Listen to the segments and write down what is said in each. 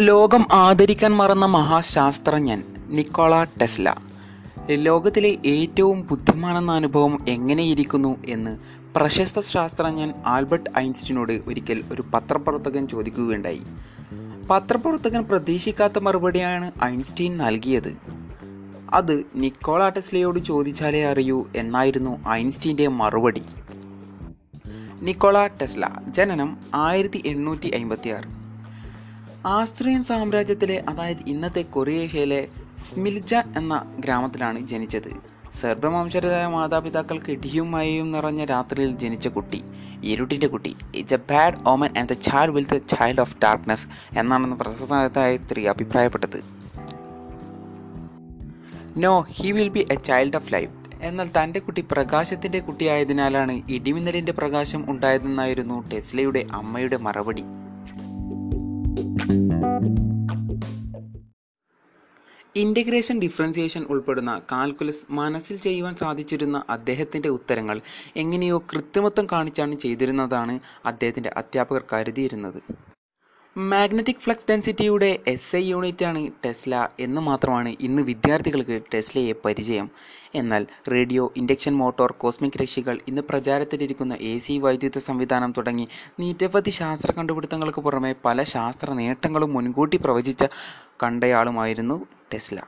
ലോകം ആദരിക്കാൻ മറന്ന മഹാശാസ്ത്രജ്ഞൻ Nikola Tesla. ലോകത്തിലെ ഏറ്റവും ബുദ്ധിമാനെന്ന അനുഭവം എങ്ങനെയിരിക്കുന്നു എന്ന് പ്രശസ്ത ശാസ്ത്രജ്ഞൻ ആൽബർട്ട് ഐൻസ്റ്റീനോട് ഒരിക്കൽ ഒരു പത്രപ്രവർത്തകൻ ചോദിക്കുകയുണ്ടായി. പത്രപ്രവർത്തകൻ പ്രതീക്ഷിക്കാത്ത മറുപടിയാണ് ഐൻസ്റ്റീൻ നൽകിയത്. അത് നിക്കോള ടെസ്ലയോട് ചോദിച്ചാലേ അറിയൂ എന്നായിരുന്നു ഐൻസ്റ്റീന്റെ മറുപടി. നിക്കോള ടെസ്ല ജനനം ആയിരത്തി എണ്ണൂറ്റി അമ്പത്തി ആറ് ആസ്ട്രിയൻ സാമ്രാജ്യത്തിലെ അതായത് ഇന്നത്തെ കൊറിയേഷ്യയിലെ സ്മിൽജ എന്ന ഗ്രാമത്തിലാണ് ജനിച്ചത്. സർവവംശജരായ മാതാപിതാക്കൾക്ക് ഇടിയും മയയും നിറഞ്ഞ രാത്രിയിൽ ജനിച്ച കുട്ടി ഇരുട്ടിന്റെ കുട്ടി. It's a bad omen and the child will the child of darkness എന്നാണെന്ന് പ്രസംഗത്തായ സ്ത്രീ അഭിപ്രായപ്പെട്ടത്. No he will be a child of life എന്നാൽ തന്റെ കുട്ടി പ്രകാശത്തിന്റെ കുട്ടിയായതിനാലാണ് ഇടിമിന്നലിന്റെ പ്രകാശം ഉണ്ടായതെന്നായിരുന്നു ടെസ്ലയുടെ അമ്മയുടെ മറുപടി. ഇന്റഗ്രേഷൻ ഡിഫറൻസിയേഷൻ ഉൾപ്പെടുന്ന കാൽക്കുലസ് മനസ്സിൽ ചെയ്യുവാൻ സാധിച്ചിരുന്ന അദ്ദേഹത്തിന്റെ ഉത്തരങ്ങൾ എങ്ങനെയോ കൃത്രിമത്വം കാണിച്ചാണ് ചെയ്തിരുന്നതാണ് അദ്ദേഹത്തിന്റെ അധ്യാപകർ കരുതിയിരുന്നത്. മാഗ്നറ്റിക് ഫ്ലക്സ് ഡെൻസിറ്റിയുടെ എസ് ഐ യൂണിറ്റാണ് ടെസ്ല എന്ന് മാത്രമാണ് ഇന്ന് വിദ്യാർത്ഥികൾക്ക് ടെസ്ലയെ പരിചയം. എന്നാൽ റേഡിയോ ഇൻഡക്ഷൻ മോട്ടോർ കോസ്മിക് രക്ഷികൾ ഇന്ന് പ്രചാരത്തിലിരിക്കുന്ന എ സി വൈദ്യുത സംവിധാനം തുടങ്ങി നിരവധി ശാസ്ത്ര കണ്ടുപിടുത്തങ്ങൾക്ക് പുറമെ പല ശാസ്ത്ര നേട്ടങ്ങളും മുൻകൂട്ടി പ്രവചിച്ച കണ്ടയാളുമായിരുന്നു ടെസ്ല.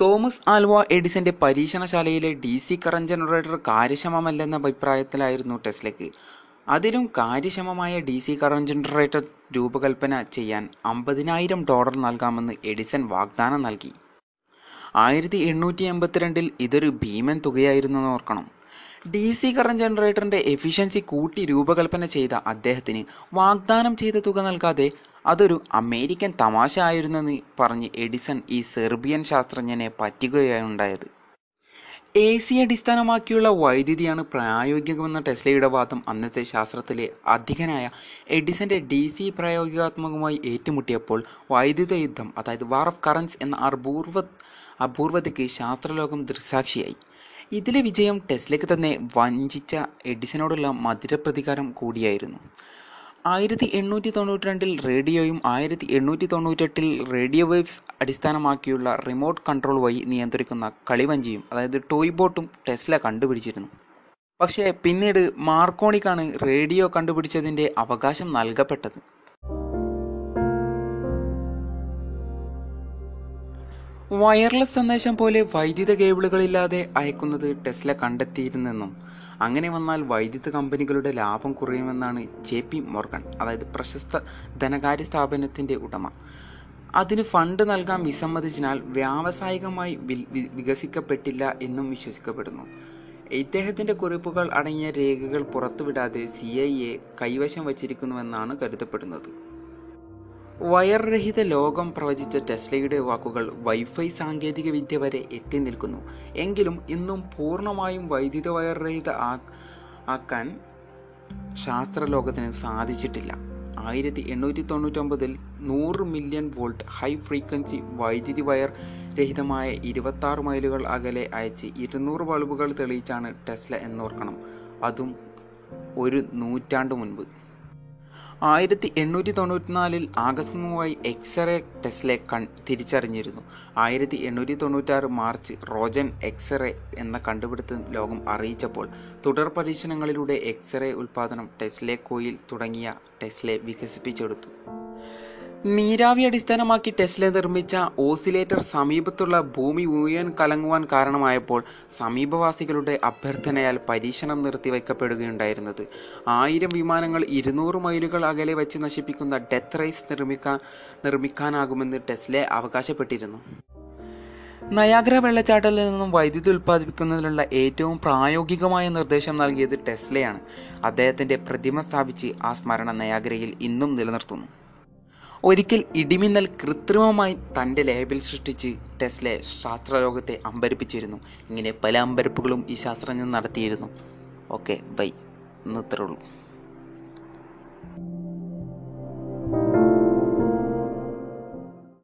തോമസ് ആൽവ എഡിസന്റെ പരീക്ഷണശാലയിലെ ഡി സി കറന്റ് ജനറേറ്റർ കാര്യക്ഷമമല്ലെന്ന അഭിപ്രായത്തിലായിരുന്നു ടെസ്ലയ്ക്ക്. അതിലും കാര്യക്ഷമമായ ഡി സി കറന്റ് ജനറേറ്റർ രൂപകൽപ്പന ചെയ്യാൻ അമ്പതിനായിരം ഡോളർ നൽകാമെന്ന് എഡിസൺ വാഗ്ദാനം നൽകി. ആയിരത്തി എണ്ണൂറ്റി എൺപത്തിരണ്ടിൽ ഇതൊരു ഭീമൻ തുകയായിരുന്നെന്ന് ഓർക്കണം. ഡി സി കറന്റ് ജനറേറ്ററിന്റെ എഫിഷ്യൻസി കൂട്ടി രൂപകൽപ്പന ചെയ്ത അദ്ദേഹത്തിന് വാഗ്ദാനം ചെയ്ത തുക നൽകാതെ അതൊരു അമേരിക്കൻ തമാശ ആയിരുന്നെന്ന് പറഞ്ഞ് എഡിസൺ ഈ സെർബിയൻ ശാസ്ത്രജ്ഞനെ പറ്റിക്കുകയുണ്ടായത് എ സി അടിസ്ഥാനമാക്കിയുള്ള വൈദ്യുതിയാണ് പ്രായോഗികമെന്ന ടെസ്ലയുടെ വാദം അന്നത്തെ ശാസ്ത്രത്തിലെ അധികനായ എഡിസന്റെ ഡി സി പ്രായോഗികാത്മകമായി ഏറ്റുമുട്ടിയപ്പോൾ വൈദ്യുത യുദ്ധം അതായത് വാർ ഓഫ് കറൻസ് എന്ന അപൂർവ അപൂർവതയ്ക്ക് ശാസ്ത്രലോകം ദൃസാക്ഷിയായി ഇതിലെ വിജയം ടെസ്ലയ്ക്ക് തന്നെ വഞ്ചിച്ച എഡിസനോടുള്ള മധുരപ്രതികാരം കൂടിയായിരുന്നു. ആയിരത്തി എണ്ണൂറ്റി തൊണ്ണൂറ്റി രണ്ടിൽ റേഡിയോയും ആയിരത്തി എണ്ണൂറ്റി തൊണ്ണൂറ്റെട്ടിൽ റേഡിയോ വേവ്സ് അടിസ്ഥാനമാക്കിയുള്ള റിമോട്ട് കൺട്രോൾ വഴി നിയന്ത്രിക്കുന്ന കളിവഞ്ചിയും അതായത് ടോയ് ബോട്ടും ടെസ്ല കണ്ടുപിടിച്ചിരുന്നു. പക്ഷേ പിന്നീട് മാർക്കോണിക്കാണ് റേഡിയോ കണ്ടുപിടിച്ചതിന്റെ അവകാശം നൽകപ്പെട്ടത്. വയർലെസ് സന്ദേശം പോലെ വൈദ്യുത കേബിളുകളില്ലാതെ അയക്കുന്നത് ടെസ്ല കണ്ടെത്തിയിരുന്നെന്നും അങ്ങനെ വന്നാൽ വൈദ്യുത കമ്പനികളുടെ ലാഭം കുറയുമെന്നാണ് ജെ പി മോർഗൻ അതായത് പ്രശസ്ത ധനകാര്യ സ്ഥാപനത്തിന്റെ ഉടമ. അതിന് ഫണ്ട് നൽകാൻ വിസമ്മതിച്ചാൽ വ്യാവസായികമായി വികസിക്കപ്പെട്ടില്ല എന്നും വിശ്വസിക്കപ്പെടുന്നു. ഇദ്ദേഹത്തിന്റെ കുറിപ്പുകൾ അടങ്ങിയ രേഖകൾ പുറത്തുവിടാതെ സി ഐ എ കൈവശം വച്ചിരിക്കുന്നുവെന്നാണ് കരുതപ്പെടുന്നത്. വയർ രഹിത ലോകം പ്രവചിച്ച ടെസ്ലയുടെ വാക്കുകൾ വൈഫൈ സാങ്കേതിക വിദ്യ വരെ എത്തി നിൽക്കുന്നു. എങ്കിലും ഇന്നും പൂർണമായും വൈദ്യുത വയർ രഹിത ആക്കാൻ ശാസ്ത്രലോകത്തിന് സാധിച്ചിട്ടില്ല. ആയിരത്തി എണ്ണൂറ്റി തൊണ്ണൂറ്റൊമ്പതിൽ നൂറ് മില്യൺ വോൾട്ട് ഹൈ ഫ്രീക്വൻസി വൈദ്യുതി വയർ രഹിതമായ ഇരുപത്താറ് മൈലുകൾ അകലെ അയച്ച് ഇരുന്നൂറ് ബൾബുകൾ തെളിയിച്ചാണ് ടെസ്ല എന്നോർക്കണം. അതും ഒരു നൂറ്റാണ്ട് മുൻപ്. ആയിരത്തി എണ്ണൂറ്റി തൊണ്ണൂറ്റിനാലിൽ ആകസ്മികമായി എക്സ്റേ ടെസ്ലെ കൺ തിരിച്ചറിഞ്ഞിരുന്നു. ആയിരത്തി എണ്ണൂറ്റി തൊണ്ണൂറ്റാറ് മാർച്ച് റോജൻ എക്സ്റേ എന്ന കണ്ടുപിടുത്തം ലോകം അറിയിച്ചപ്പോൾ തുടർ പരീക്ഷണങ്ങളിലൂടെ എക്സ്റേ ഉൽപ്പാദനം ടെസ്ലെ കോയിൽ തുടങ്ങിയ ടെസ്ലെ വികസിപ്പിച്ചെടുത്തു. നീരാവി അടിസ്ഥാനമാക്കി ടെസ്ല നിർമ്മിച്ച ഓസിലേറ്റർ സമീപത്തുള്ള ഭൂമി മുഴുവൻ കലങ്ങുവാൻ കാരണമായപ്പോൾ സമീപവാസികളുടെ അഭ്യർത്ഥനയാൽ പരീക്ഷണം നിർത്തിവെക്കപ്പെടുകയുണ്ടായിരുന്നത് ആയിരം വിമാനങ്ങൾ ഇരുന്നൂറ് മൈലുകൾ അകലെ വെച്ച് നശിപ്പിക്കുന്ന ഡെത്ത് റൈസ് നിർമ്മിക്കാൻ നിർമ്മിക്കാനാകുമെന്ന് ടെസ്ല അവകാശപ്പെട്ടിരുന്നു. നയാഗ്ര വെള്ളച്ചാട്ടത്തിൽ നിന്നും വൈദ്യുതി ഉൽപ്പാദിപ്പിക്കുന്നതിനുള്ള ഏറ്റവും പ്രായോഗികമായ നിർദ്ദേശം നൽകിയത് ടെസ്ലയാണ്. അദ്ദേഹത്തിന്റെ പ്രതിമ സ്ഥാപിച്ച് ആ സ്മരണ നയാഗ്രയിൽ ഇന്നും നിലനിർത്തുന്നു. ഒരിക്കൽ ഇടിമിന്നൽ കൃത്രിമമായി തന്റെ ലേബിൽ സൃഷ്ടിച്ച് ടെസ്ലെ ശാസ്ത്രലോകത്തെ അമ്പരിപ്പിച്ചിരുന്നു. ഇങ്ങനെ പല അമ്പരപ്പുകളും ഈ ശാസ്ത്രജ്ഞൻ നടത്തിയിരുന്നു. Okay bye. ഇന്ന് ഇത്രേ ഉള്ളൂ.